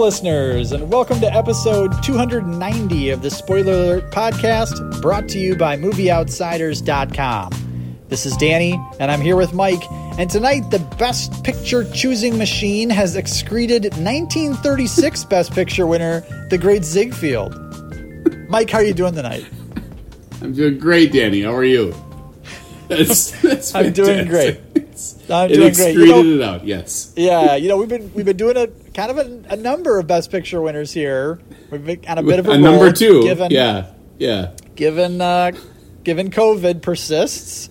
listeners, and welcome to episode 290 of the Spoiler Alert podcast brought to you by MovieOutsiders.com. This is Danny, and I'm here with Mike. And tonight, the Best Picture choosing machine has excreted 1936 Best Picture winner, The Great Ziegfeld. Mike, how are you doing tonight? I'm doing great, Danny. How are you? That's, that's I'm doing great. I'm it doing excreted great. You know- it out. Yes. Yeah, you know we've been we've been doing a kind of a, a number of Best Picture winners here. We've been on a bit of a, a number two. given yeah. Yeah. given uh, given COVID persists,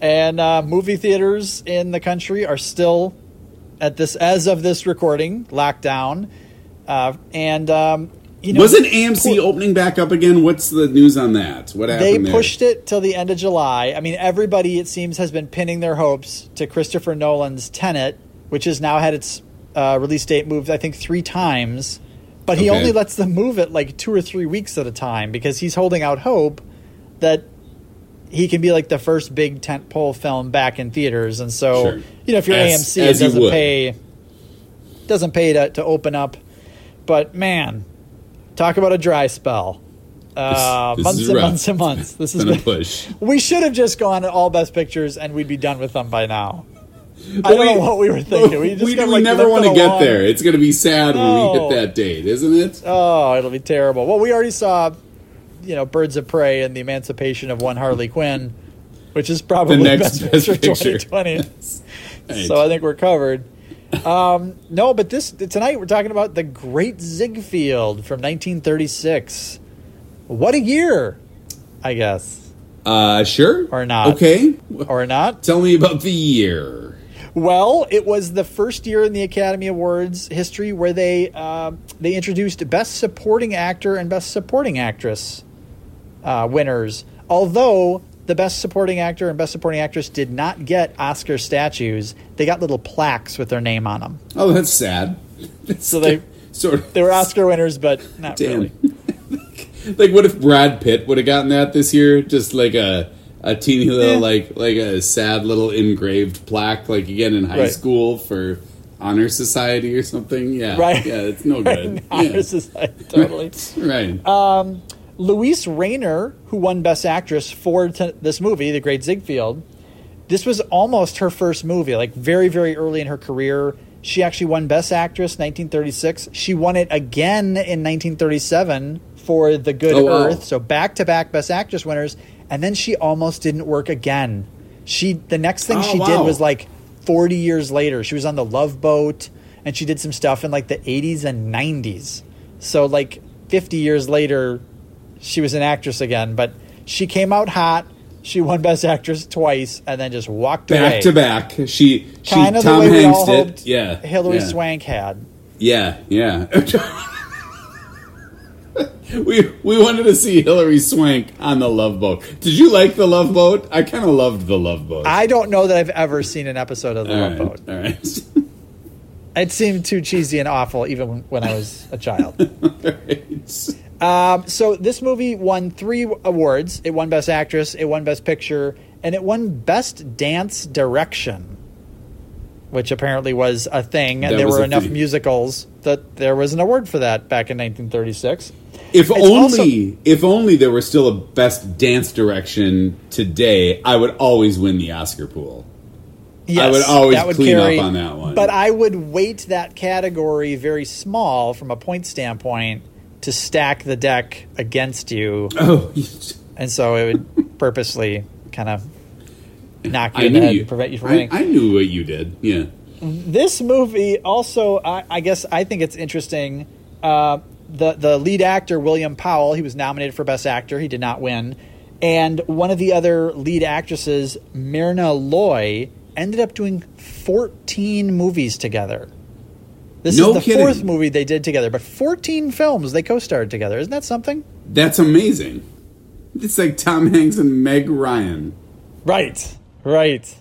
and uh, movie theaters in the country are still at this as of this recording locked down, uh, and um, you know Wasn't AMC poor- opening back up again? What's the news on that? What they happened there? pushed it till the end of July. I mean, everybody it seems has been pinning their hopes to Christopher Nolan's Tenet, which has now had its uh, release date moved, I think, three times. But he Okay. only lets them move it like two or three weeks at a time because he's holding out hope that he can be like the first big tentpole film back in theaters. And so, Sure. you know, if you're As- AMC, as it doesn't pay doesn't pay to, to open up. But man, talk about a dry spell. Uh, this months and rough. months and months. This has Been a push. We should have just gone all best pictures and we'd be done with them by now. I don't know what we were thinking. We just we, got, we like, never want to get there. It's going to be sad when we hit that date, isn't it? Oh, it'll be terrible. Well, we already saw, you know, Birds of Prey and the Emancipation of One Harley Quinn, which is probably The next best, Best picture, Picture. 2020. Right. So I think we're covered. Um, no, but this tonight we're talking about the Great Ziegfeld from 1936. What a year, I guess, uh, sure. Or not. Okay. or not. Tell me about the year. Well, it was the first year in the Academy Awards history where they uh, they introduced Best Supporting Actor and Best Supporting Actress uh, winners. Although the Best Supporting Actor and Best Supporting Actress did not get Oscar statues, they got little plaques with their name on them. Oh, that's sad. So they sort of they were Oscar winners, but not Damn. really. like what if Brad Pitt would have gotten that this year? Just like a a teeny little Eh. like like a sad little engraved plaque like again in high Right. school for honor society or something. Yeah. Right. Yeah, it's no good. Honor yeah. Society, totally. Right. Um, Luise Rainer, who won Best Actress for t- this movie, The Great Ziegfeld, this was almost her first movie, like very, very early in her career. She actually won Best Actress 1936. She won it again in 1937 for The Good Oh, wow. Earth. So back to back Best Actress winners. And then she almost didn't work again. She the next thing Oh, she did was like 40 years later. She was on the Love Boat and she did some stuff in like the 80s and 90s. So like 50 years later, she was an actress again, but she came out hot. She won Best Actress twice, and then just walked away. back to back. She she Kind of the Tom Hanks did. Yeah. Hilary yeah. Swank had. Yeah, yeah. we we wanted to see Hilary Swank on the Love Boat. Did you like the Love Boat? I kind of loved the Love Boat. I don't know that I've ever seen an episode of The all Love right, Boat. all right. It seemed too cheesy and awful, even when- I was a child. Right. Um, so this movie won three awards. It won Best Actress, it won Best Picture, and it won Best Dance Direction, which apparently was a thing. And That there were enough thing. musicals that there was an award for that back in 1936. If It's only also- if only there was still a best dance direction today, I would always win the Oscar pool. Yes, I would always that would clean up on that one. But I would weight that category very small from a point standpoint to stack the deck against you, Oh, and so it would purposely kind of knock you I in the knew head, you. prevent you from I, winning. I knew what you did. Yeah. this movie also I, I guess i think it's interesting uh, the the lead actor william powell he was nominated for best actor he did not win and one of the other lead actresses myrna loy ended up doing 14 movies together this No is the kidding. fourth movie they did together but 14 films they co-starred together isn't that something That's amazing. It's like Tom Hanks and Meg Ryan. right right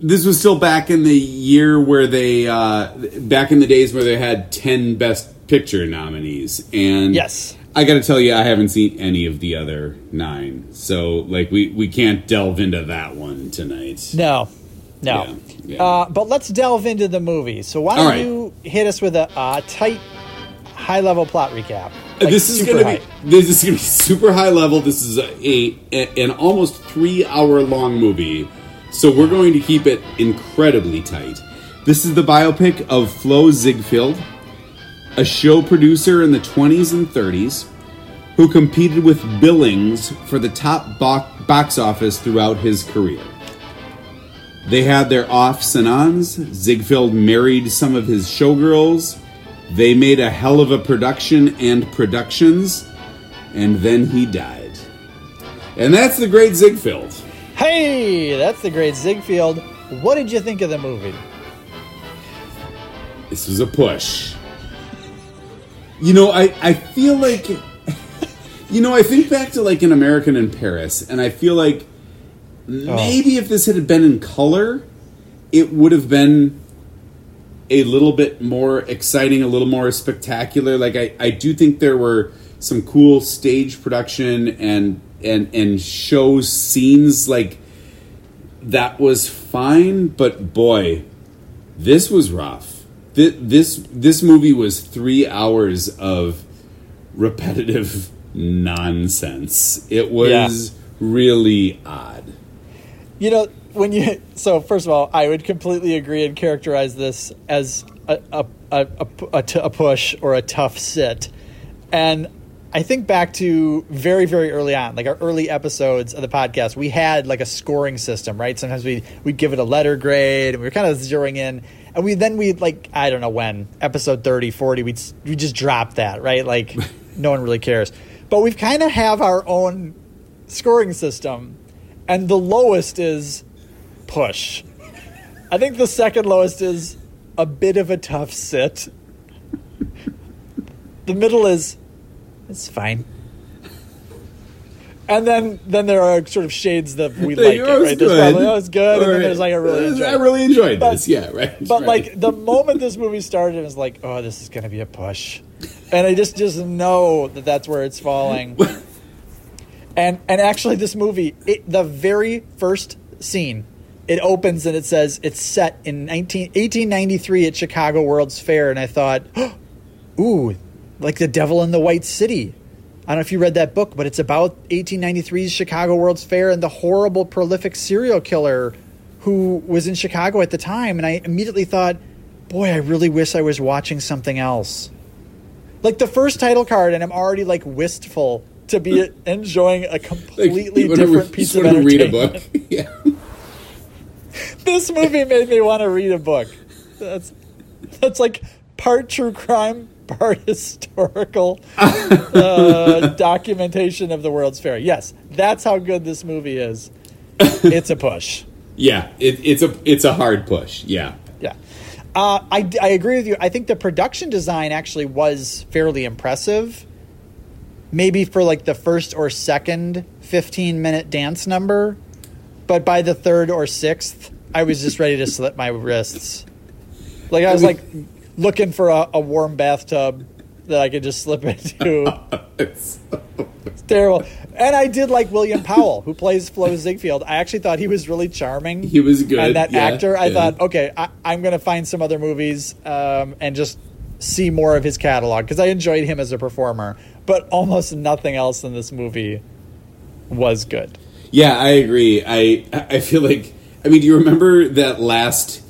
This was still back in the year where they, uh, back in the days where they had 10 Best Picture nominees. And Yes. I got to tell you, I haven't seen any of the other nine. So, like, we, we can't delve into that one tonight. no no Yeah, yeah. Uh, but let's delve into the movie so why don't right. you hit us with a, a tight high level plot recap. Uh, Like, this is going to be this is going to be super high level. This is a, a an almost three hour long movie, so we're going to keep it incredibly tight. This is the biopic of Flo Ziegfeld, a show producer in the 20s and 30s, who competed with Billings for the top box office throughout his career. They had their offs and ons. Ziegfeld married some of his showgirls. They made a hell of a production and productions, and then he died. And that's the great Ziegfeld. Hey, that's the great Ziegfeld. What did you think of the movie? This was a push. You know, I, I feel like. You know, I think back to like an American in Paris, and I feel like oh. maybe if this had been in color, it would have been a little bit more exciting, a little more spectacular. Like I, I do think there were some cool stage production and and and show scenes like that was fine, but boy, this was rough. This this, this movie was three hours of repetitive nonsense. It was really odd. You know, when you so first of all, I would completely agree and characterize this as a a, a, a, a t- a push or a tough sit, and I think back to very very early on, like our early episodes of the podcast, we had like a scoring system, right? Sometimes we we'd give it a letter grade, and we were kind of zeroing in, and we then we'd like I don't know when episode 30, 40, we'd we just drop that, right? Like no one really cares, but we've kind of have our own scoring system, and the lowest is push. I think the second lowest is a bit of a tough sit. The middle is it's fine. And then then there are sort of shades that we like it, It was right? There's good. probably oh it's good, and then there's like I really enjoyed I really enjoyed But- this. Yeah, right. But right. like the moment this movie started, it was like, oh, this is gonna be a push, and I just just know that that's where it's falling. and and actually, this movie, it, the very first scene, it opens and it says it's set in 19, 1893 at Chicago World's Fair, and I thought, ooh, like the Devil in the White City. I don't know if you read that book, but it's about 1893's Chicago World's Fair and the horrible, prolific serial killer who was in Chicago at the time. And I immediately thought, boy, I really wish I was watching something else. Like the first title card, and I'm already like wistful to be enjoying a completely wanna different re- piece just of wanna read a book. yeah. this movie made me want to read a book. That's that's like part true crime, part historical uh, documentation of the World's Fair. Yes, that's how good this movie is. It's a push. Yeah, it, it's a it's a hard push. Yeah. Yeah. Uh, I, I agree with you. I think the production design actually was fairly impressive. Maybe for like the first or second 15 minute dance number. But by the third or sixth, I was just ready to slip my wrists. Like I was like looking for a, a warm bathtub that I could just slip into. It's- It's terrible. And I did like William Powell, who plays Flo Ziegfeld. I actually thought he was really charming. He was good, And that yeah, actor, I yeah. thought, okay, I, I'm going to find some other movies um, and just see more of his catalog because I enjoyed him as a performer. But almost nothing else in this movie was good. yeah, I agree. I I feel like I mean, do you remember that last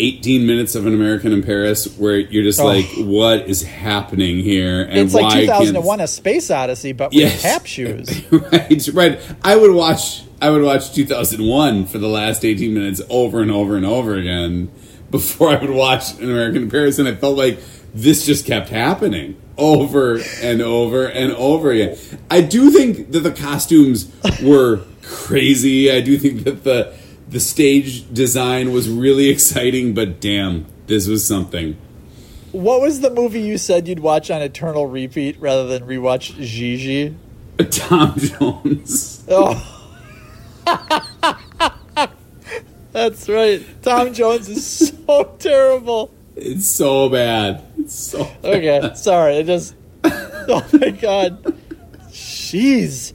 18 minutes of an American in Paris where you're just Oh. like what is happening here and It's like can't- 2001: A Space Odyssey, but with Yes. tap shoes. right, right. I would watch. I would watch 2001 for the last 18 minutes over and over and over again before I would watch An American in Paris, and I felt like this just kept happening over and over and over again. I do think that the costumes were crazy. I do think that the the stage design was really exciting, but damn, this was something. What was the movie you said you'd watch on eternal repeat rather than rewatch Gigi? Tom Jones. Oh. That's right. Tom Jones is so terrible. It's so bad. It's so Okay, sorry. It just. Oh my god. Jeez.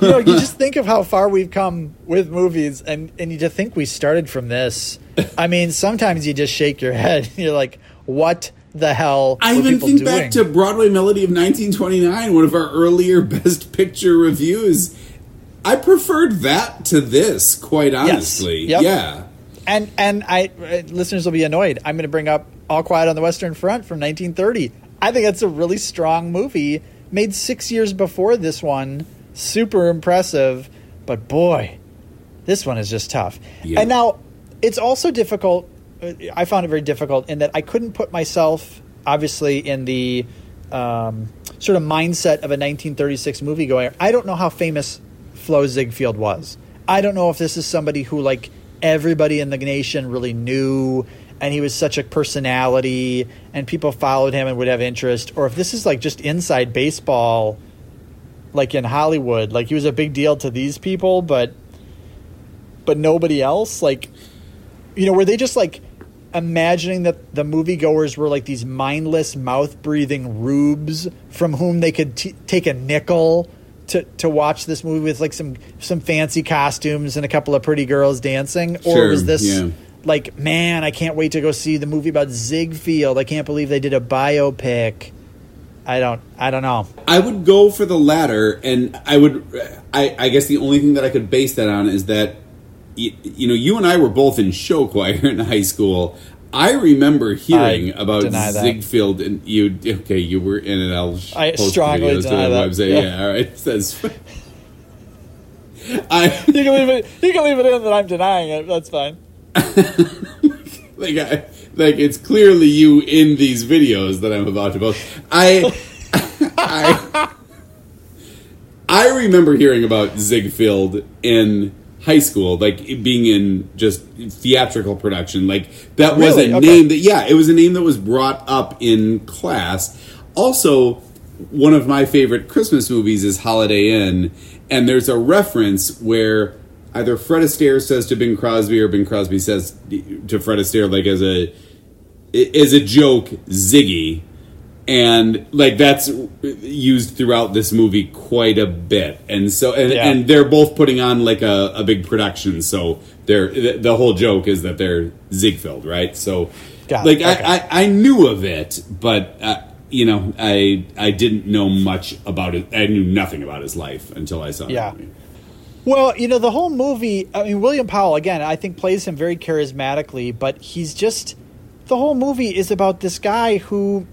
You know, you just think of how far we've come with movies, and and you just think we started from this. I mean, sometimes you just shake your head. You're like, what the hell I even think doing? back to Broadway Melody of 1929, one of our earlier Best Picture reviews. I preferred that to this, quite honestly. Yep. Yeah. and and I uh, listeners will be annoyed. I'm going to bring up All Quiet on the Western Front from 1930. I think that's a really strong movie, made six years before this one. Super impressive, but boy, this one is just tough. Yeah. And now it's also difficult. uh, I found it very difficult in that I couldn't put myself, obviously, in the um, sort of mindset of a 1936 movie moviegoer. I don't know how famous Flo Ziegfeld was. I don't know if this is somebody who like everybody in the nation really knew and he was such a personality and people followed him and would have interest or if this is like just inside baseball like in Hollywood like he was a big deal to these people but but nobody else like you know were they just like imagining that the moviegoers were like these mindless mouth breathing rubes from whom they could t- take a nickel to, to watch this movie with like some some fancy costumes and a couple of pretty girls dancing? Or Sure, was this yeah. like man I can't wait to go see the movie about Ziegfeld. I can't believe they did a biopic I don't I don't know I would go for the latter, and I would. I, I guess the only thing that I could base that on is that, you, you know, you and I were both in show choir in high school. I remember hearing I about. Ziegfeld, and you. Okay, you were in it. I'll I post strongly videos deny that. website. Yeah. Yeah, all right. That's. I you can leave it you can leave it in that I'm denying it that's fine like I, like it's clearly you in these videos that I'm about to post. I I I remember hearing about Ziegfeld in high school, like being in just theatrical production. Like that was Really? a Okay. name that yeah, it was a name that was brought up in class. Also, one of my favorite Christmas movies is Holiday Inn, and there's a reference where either Fred Astaire says to Bing Crosby or Bing Crosby says to Fred Astaire like as a as a joke Ziggy. And like that's used throughout this movie quite a bit. And so and, Yeah. and they're both putting on like a, a big production. So they're the, whole joke is that they're Ziegfeld right? So Got like Okay. I, I I knew of it but uh, you know I I didn't know much about it. I knew nothing about his life until I saw Yeah. Well, you know, the whole movie, I mean, William Powell, again, I think plays him very charismatically, but he's just, the whole movie is about this guy who,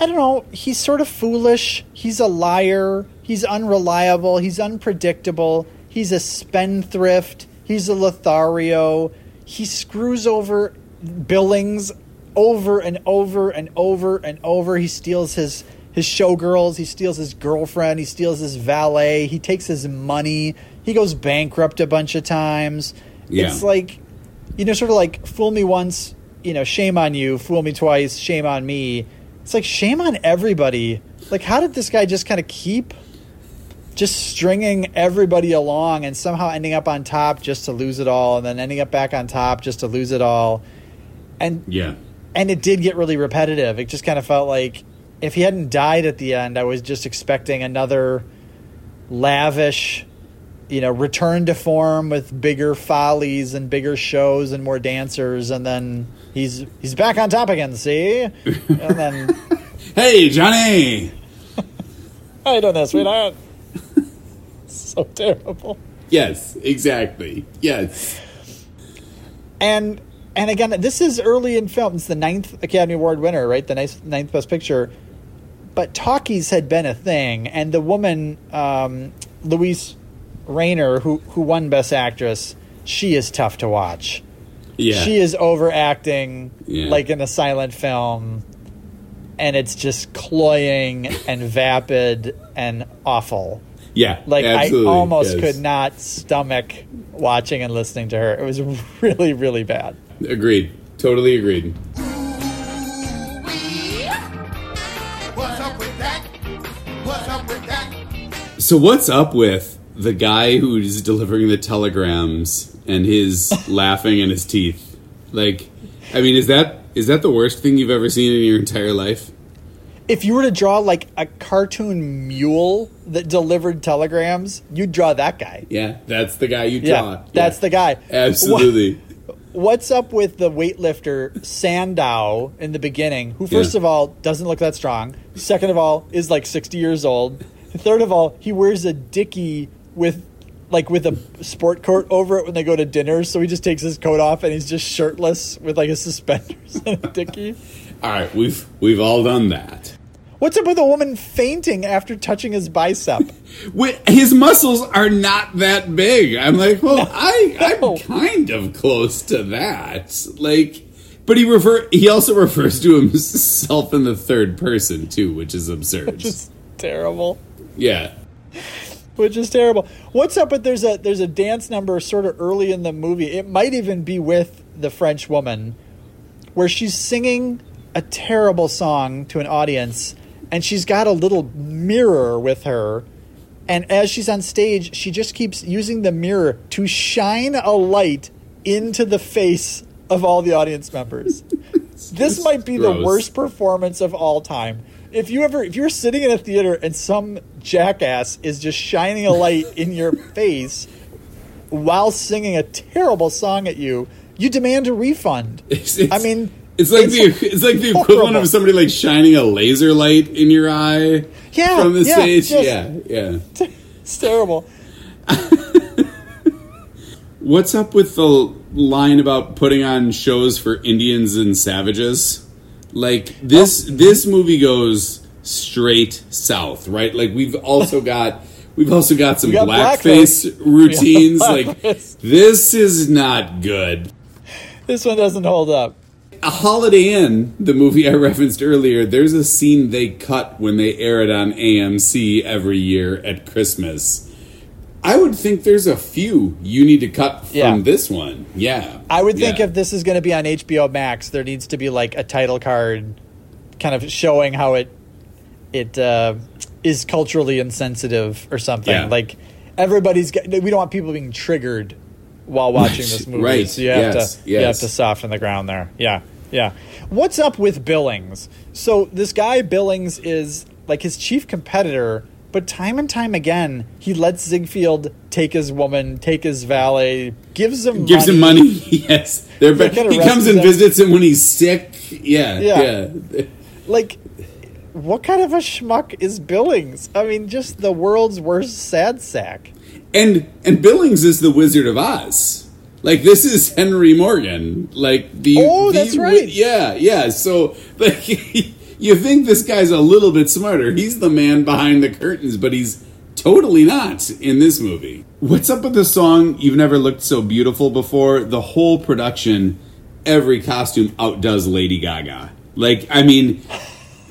I don't know, he's sort of foolish. He's a liar. He's unreliable. He's unpredictable. He's a spendthrift. He's a Lothario. He screws over Billings over and over and over and over. He steals his his showgirls. He steals his girlfriend. He steals his valet. He takes his money. He goes bankrupt a bunch of times. Yeah. It's like, you know, sort of like fool me once, you know, shame on you. Fool me twice, shame on me. It's like shame on everybody. Like, how did this guy just kind of keep just stringing everybody along and somehow ending up on top just to lose it all, and then ending up back on top just to lose it all? And yeah and it did get really repetitive. It just kind of felt like if he hadn't died at the end, I was just expecting another lavish, you know, return to form with bigger follies and bigger shows and more dancers, and then he's he's back on top again. See, and then hey Johnny I don't know, sweetheart. so terrible. yes exactly yes and and again, this is early in film. It's the ninth Academy Award winner, right? The ninth, ninth Best Picture. But talkies had been a thing, and the woman, um, Luise Rainer, who who won Best Actress, she is tough to watch. yeah She is overacting Yeah. like in a silent film, and it's just cloying and vapid and awful. yeah Like I almost yes. could not stomach watching and listening to her. It was really, really bad. Agreed. Totally agreed. What's up with that? What's up with that? So what's up with the guy who's delivering the telegrams and his laughing and his teeth? Like, I mean, is that is that the worst thing you've ever seen in your entire life? If you were to draw like a cartoon mule that delivered telegrams, you'd draw that guy. Yeah, that's the guy you Yeah, draw. that's the guy. Absolutely. what's up with the weightlifter Sandow in the beginning, who first Yeah. of all doesn't look that strong, second of all is like 60 years old, third of all he wears a dicky with like with a sport coat over it when they go to dinner, so he just takes his coat off and he's just shirtless with like his suspenders and a dicky. All right, we've we've all done that. What's up with a woman fainting after touching his bicep? His muscles are not that big. I'm like, well, I. I'm kind of close to that. Like, but he refer he also refers to himself in the third person too, which is absurd. Just terrible. yeah. Which is terrible. What's up with there's a there's a dance number sort of early in the movie. It might even be with the French woman where she's singing a terrible song to an audience and she's got a little mirror with her and as she's on stage, she just keeps using the mirror to shine a light into the face of all the audience members. this might be the worst performance of all time. If you ever if you're sitting in a theater and some jackass is just shining a light in your face while singing a terrible song at you, you demand a refund. It's, it's- I mean, it's like it's the it's like the equivalent of somebody like shining a laser light in your eye Yeah, from the yeah, stage. yeah, yeah. It's terrible. What's up with the line about putting on shows for Indians and savages? Like this Oh. this movie goes straight south, right? Like we've also got we've also got some got blackface blackface. routines. Like this is not good. This one doesn't hold up. A Holiday Inn, the movie I referenced earlier, there's a scene they cut when they air it on AMC every year at Christmas. I would think there's a few you need to cut from Yeah. this one. Yeah. I would think Yeah. if this is going to be on HBO Max, there needs to be like a title card, kind of showing how it it uh, is culturally insensitive or something. Yeah. Like everybody's got, we don't want people being triggered while watching this movie. Right. So you have Yes. to you have to soften the ground there. Yeah, yeah. What's up with Billings? So this guy Billings is like his chief competitor. But time and time again, he lets Ziegfeld take his woman, take his valet, gives him gives him money. yes, They're he comes and visits him when he's sick. Yeah, Yeah. yeah. like what kind of a schmuck is Billings? I mean, just the world's worst sad sack. And and Billings is the Wizard of Oz. Like this is Henry Morgan. Like the Oh, the that's right. yeah, yeah. So like you think this guy's a little bit smarter. He's the man behind the curtains, but he's totally not in this movie. What's up with the song You've Never Looked So Beautiful Before? The whole production, every costume outdoes Lady Gaga. Like, I mean,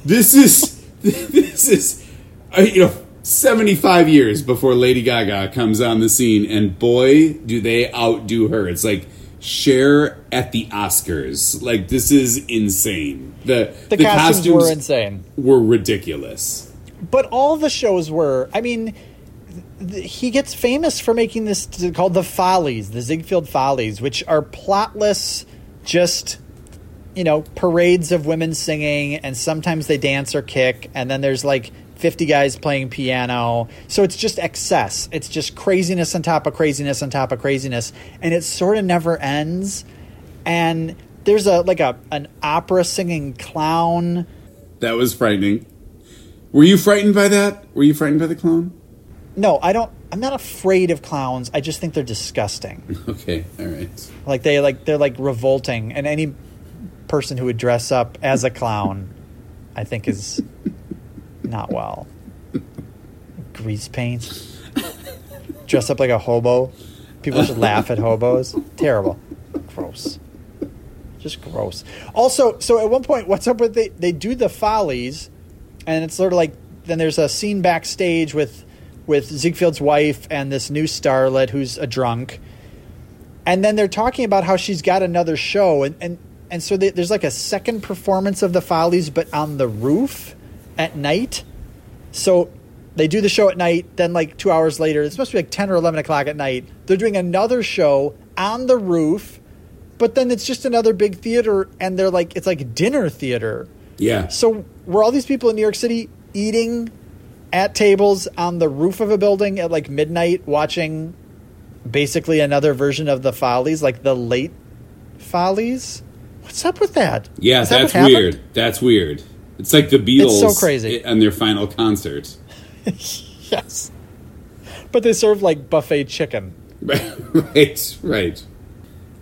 this is this is uh, you know 75 years before Lady Gaga comes on the scene and boy do they outdo her. It's like Cher at the Oscars. Like this is insane. The The, costumes, were insane, were ridiculous. but all the shows were. I mean, th- he gets famous for making this called the Follies, the Ziegfeld Follies, which are plotless, just you know parades of women singing, and sometimes they dance or kick, and then there's like. 50 guys playing piano. So it's just excess. It's just craziness on top of craziness on top of craziness. And it sort of never ends. And there's a like a an opera singing clown. That was frightening. Were you frightened by that? Were you frightened by the clown? No, I don't I'm not afraid of clowns. I just think they're disgusting. Okay, all right. like they like they're like revolting and any person who would dress up as a clown I think is not well. Grease paint. Dress up like a hobo. People should laugh at hobos. Terrible. Gross. Just gross. Also, so at one point, what's up with they they do the follies, and it's sort of like then there's a scene backstage with with Ziegfeld's wife and this new starlet who's a drunk, and then they're talking about how she's got another show, and and and so they, there's like a second performance of the follies, but on the roof at night. So they do the show at night. Then, like two hours later, it's supposed to be like ten or eleven o'clock at night. They're doing another show on the roof, but then it's just another big theater, and they're like it's like dinner theater. Yeah. So were all these people in New York City eating at tables on the roof of a building at like midnight, watching basically another version of the Follies, like the late Follies. What's up with that? Yeah, that that's weird. That's weird. It's like the Beatles so crazy. on their final concert. Yes. But they serve like buffet chicken. right, right.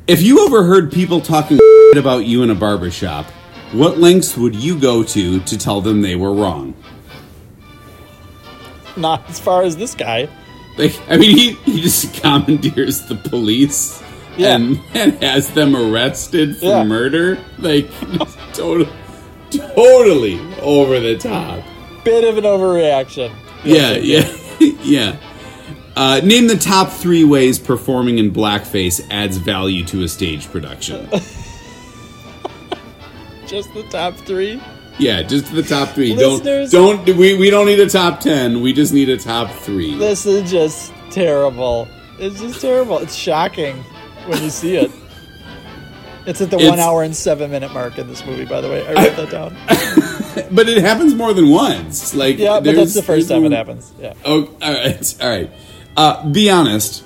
If you overheard people talking about you in a barber shop, what lengths would you go to to tell them they were wrong? Not as far as this guy. Like, I mean, he, he just commandeers the police Yeah. and, and has them arrested for Yeah. murder. Like, totally, totally over the top. Bit of an overreaction. Yeah, yeah, yeah. Uh, name the top three ways performing in blackface adds value to a stage production. Just the top three. Yeah, just the top three. Listeners- Don't don't we? We don't need a top ten. We just need a top three. This is just terrible. It's just terrible. It's shocking when you see it. It's at the It's- one hour and seven minute mark in this movie, by the way. I wrote that down. But it happens more than once. Like, Yeah, but that's the first time it happens. Yeah. Oh, all right, all right. Uh, be honest.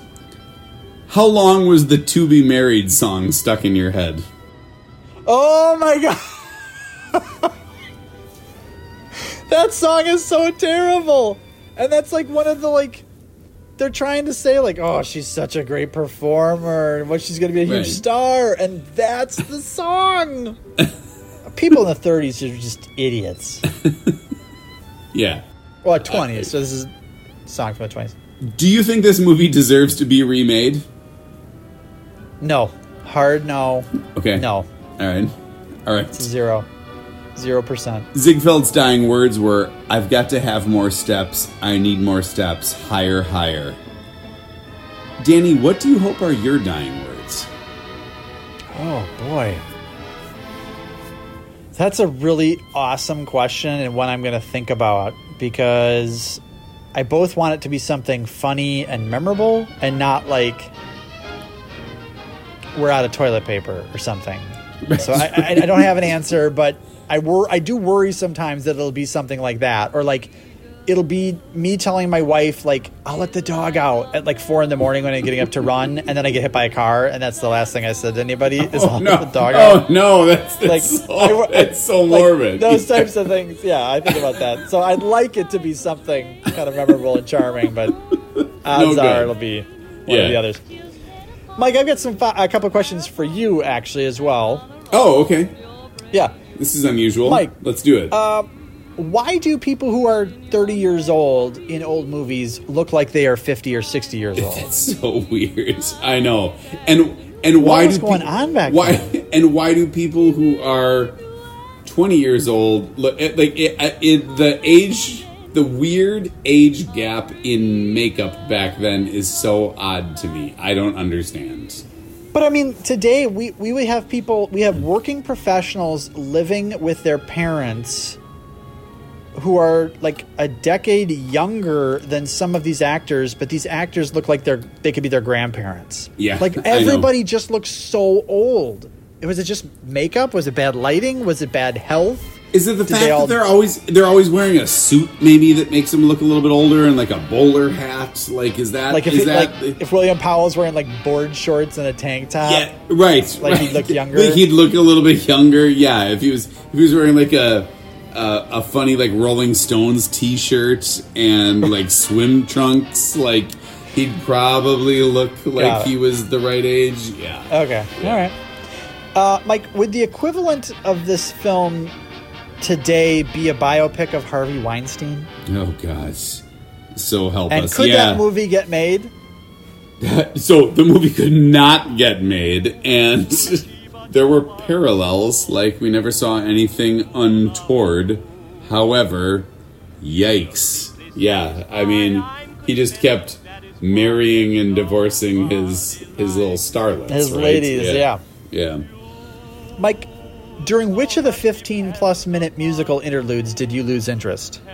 How long was the "To Be Married" song stuck in your head? Oh my god. that song is so terrible. And that's like one of the like they're trying to say like, oh, she's such a great performer and what she's gonna be a huge Right. star, and that's the song. People in the thirties are just idiots. Yeah. Well twenties, uh, so this is a song from the twenties. Do you think this movie deserves to be remade? No. Hard no. Okay. No. All right. All right. Zero. Zero percent. Ziegfeld's dying words were, "I've got to have more steps. I need more steps. Higher, higher." Danny, what do you hope are your dying words? Oh boy. That's a really awesome question and one I'm going to think about because I both want it to be something funny and memorable and not like we're out of toilet paper or something. So I, I, I don't have an answer, but I wor- I do worry sometimes that it'll be something like that or like it'll be me telling my wife like I'll let the dog out at like four in the morning when I'm getting up to run and then I get hit by a car and that's the last thing I said to anybody oh, is I'll let the dog oh, out. Oh no, that's, that's Like so, I- that's so like, morbid. those types of things. Yeah, I think about that. So I'd like it to be something kind of memorable and charming, but odds good. are it'll be one Yeah. of the others. Mike, I've got some a couple of questions for you actually as well. oh, okay. Yeah. This is unusual. Mike, let's do it. Uh, Why do people who are 30 years old in old movies look like they are 50 or 60 years old? It's so weird. I know. And and why was do going peo- on back why then? and why do people who are 20 years old look at, like it, it, the age the weird age gap in makeup back then is so odd to me. I don't understand. But I mean, today we, we would have people, we have working professionals living with their parents who are like a decade younger than some of these actors, but these actors look like they're they could be their grandparents. Yeah, like everybody just looks so old. Was it just makeup? Was it bad lighting? Was it bad health? Is it the Did fact they all- that they're always they're always wearing a suit maybe that makes them look a little bit older and like a bowler hat? Like is that Like if is that like if William Powell's wearing like board shorts and a tank top. Yeah, right. Like he'd right. look younger? Like he'd look a little bit younger. Yeah, if he was if he was wearing like a a, a funny like Rolling Stones T-shirt and like swim trunks, like he'd probably look like it. he was the right age. Yeah. Okay. All right. Uh, Mike, would the equivalent of this film today be a biopic of Harvey Weinstein? Oh gosh. So help And us. could yeah. that movie get made? so the movie could not get made and there were parallels like we never saw anything untoward however yikes yeah i mean he just kept marrying and divorcing his his little starlets His right? ladies, yeah. yeah Mike, during which of the 15 plus minute musical interludes did you lose interest?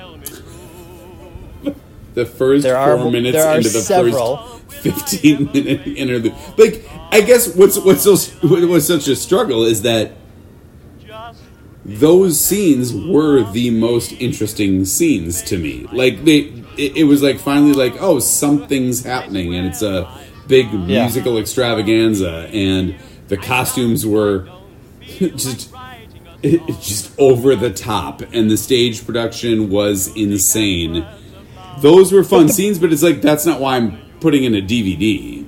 the first There are- four minutes are into the several. first 15 minute interlude like i guess what's what's so what's such a struggle is that those scenes were the most interesting scenes to me like they it, it was like finally like oh something's happening and it's a big Yeah. musical extravaganza and The costumes were just just over the top, and the stage production was insane. Those were fun scenes, but it's like that's not why I'm putting in a DVD.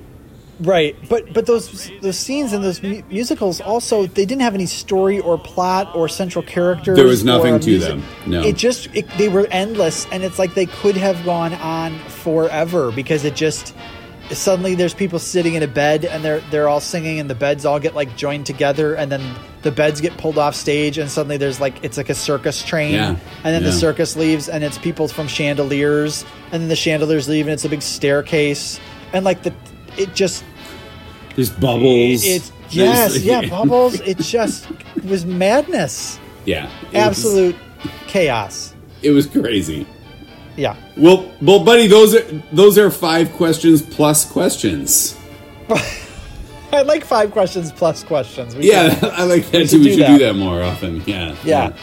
Right, but but those those scenes in those mu- musicals also they didn't have any story or plot or central characters. There was nothing to music. them, no. it just it, they were endless, and it's like they could have gone on forever because it just suddenly there's people sitting in a bed and they're they're all singing and the beds all get like joined together and then the beds get pulled off stage and suddenly there's like it's like a circus train Yeah, and then the circus leaves and it's people from chandeliers and then the chandeliers leave and it's a big staircase and like the it just There's bubbles. it's There's, yes, like- yeah, bubbles. It just was madness, yeah, it was- absolute chaos. it was crazy. Yeah, Well, well, buddy, those are those are five questions plus questions. I like five questions plus questions. We Yeah, I like that should too. We do should that. do that more often. Yeah, yeah.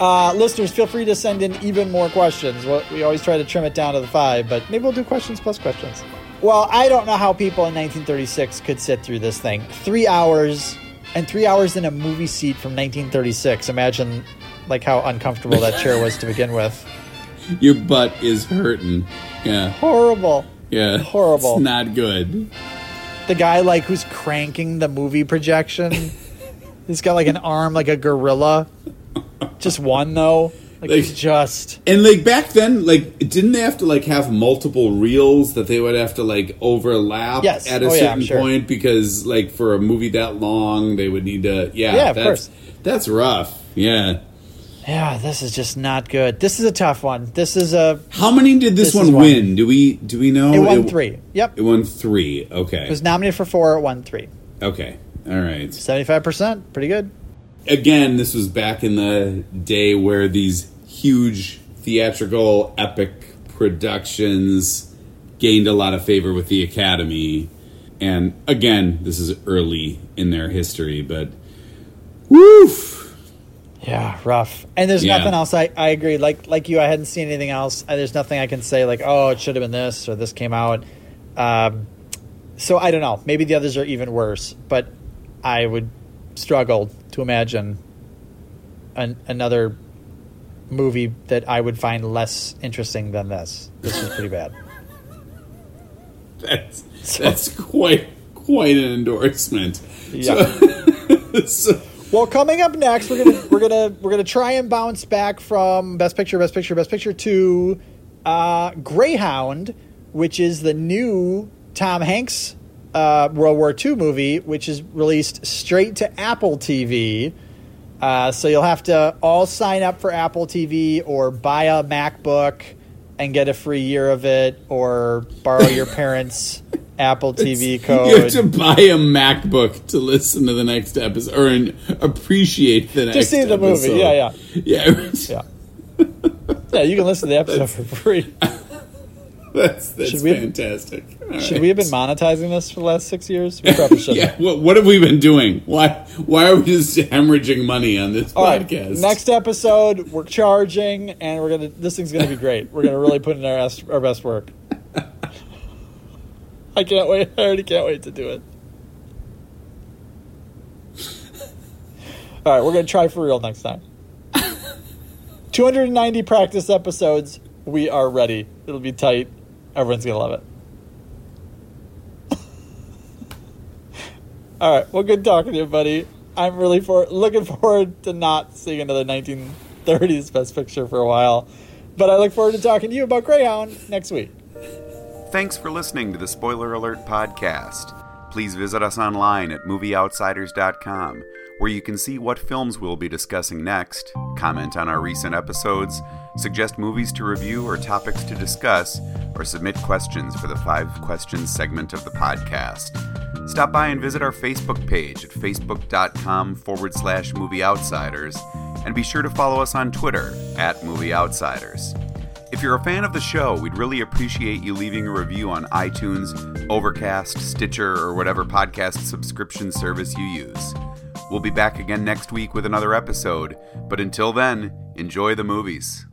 Uh, listeners, feel free to send in even more questions. We always try to trim it down to the five, but maybe we'll do questions plus questions. Well, I don't know how people in 1936 could sit through this thing. Three hours, and three hours in a movie seat from 1936. Imagine, like, how uncomfortable that chair was to begin with. Your butt is hurting. Yeah, Horrible. yeah, Horrible. It's not good. The guy like who's cranking the movie projection. He's got like an arm like a gorilla. Just one though. Like, Like- he's just And like back then, like didn't they have to like have multiple reels that they would have to like overlap Yes. at a Oh, certain I'm sure. point because like for a movie that long they would need to yeah Yeah, of that's course. that's rough yeah. Yeah. This is just not good. This is a tough one. This is a How many did this, This is one one. win? Do we do we know? it won three. Yep, It won three. Okay. it was nominated for four. It won three. okay. All right. Seventy five percent, pretty good. again, this was back in the day where these huge theatrical epic productions gained a lot of favor with the Academy. And again, this is early in their history, but woof. Yeah, rough. And there's Yeah. nothing else. I, I agree. Like like you, I hadn't seen anything else. There's nothing I can say like, oh, it should have been this or this came out. Um, so I don't know. Maybe the others are even worse. But I would struggle to imagine an, another movie that I would find less interesting than this. This is pretty bad. That's that's quite quite an endorsement. Yeah. So, so- Well, coming up next, we're gonna we're gonna we're gonna try and bounce back from Best Picture, Best Picture, Best Picture to uh, Greyhound, which is the new Tom Hanks uh, World War II movie, which is released straight to Apple TV. Uh, so you'll have to all sign up for Apple TV or buy a MacBook and get a free year of it, or borrow your parents' Apple TV code. you have to buy a MacBook to listen to the next episode or an, appreciate the next. see the movie. episode. Yeah, yeah, Yeah. yeah, you can listen to the episode for free. That's that's Should we- fantastic. All Should right. we have been monetizing this for the last six years? We probably should. Yeah. What, what have we been doing? Why why are we just hemorrhaging money on this All right. podcast? Next episode, we're charging, and we're gonna. This thing's gonna be great. We're gonna really put in our our best work. I can't wait. I already can't wait to do it. All right, we're gonna try for real next time. 290 practice episodes. We are ready. It'll be tight. Everyone's gonna love it. All right. Well, good talking to you, buddy. I'm really for looking forward to not seeing another 1930s Best Picture for a while, but I look forward to talking to you about Greyhound next week. Thanks for listening to the Spoiler Alert podcast. Please visit us online at movieoutsiders.com, where you can see what films we'll be discussing next, comment on our recent episodes, suggest movies to review or topics to discuss, or submit questions for the Five Questions segment of the podcast. Stop by and visit our Facebook page at facebook.com forward slash movieoutsiders, and be sure to follow us on Twitter at movie outsiders. If you're a fan of the show, we'd really appreciate you leaving a review on iTunes, Overcast, Stitcher, or whatever podcast subscription service you use. We'll be back again next week with another episode, but until then, enjoy the movies.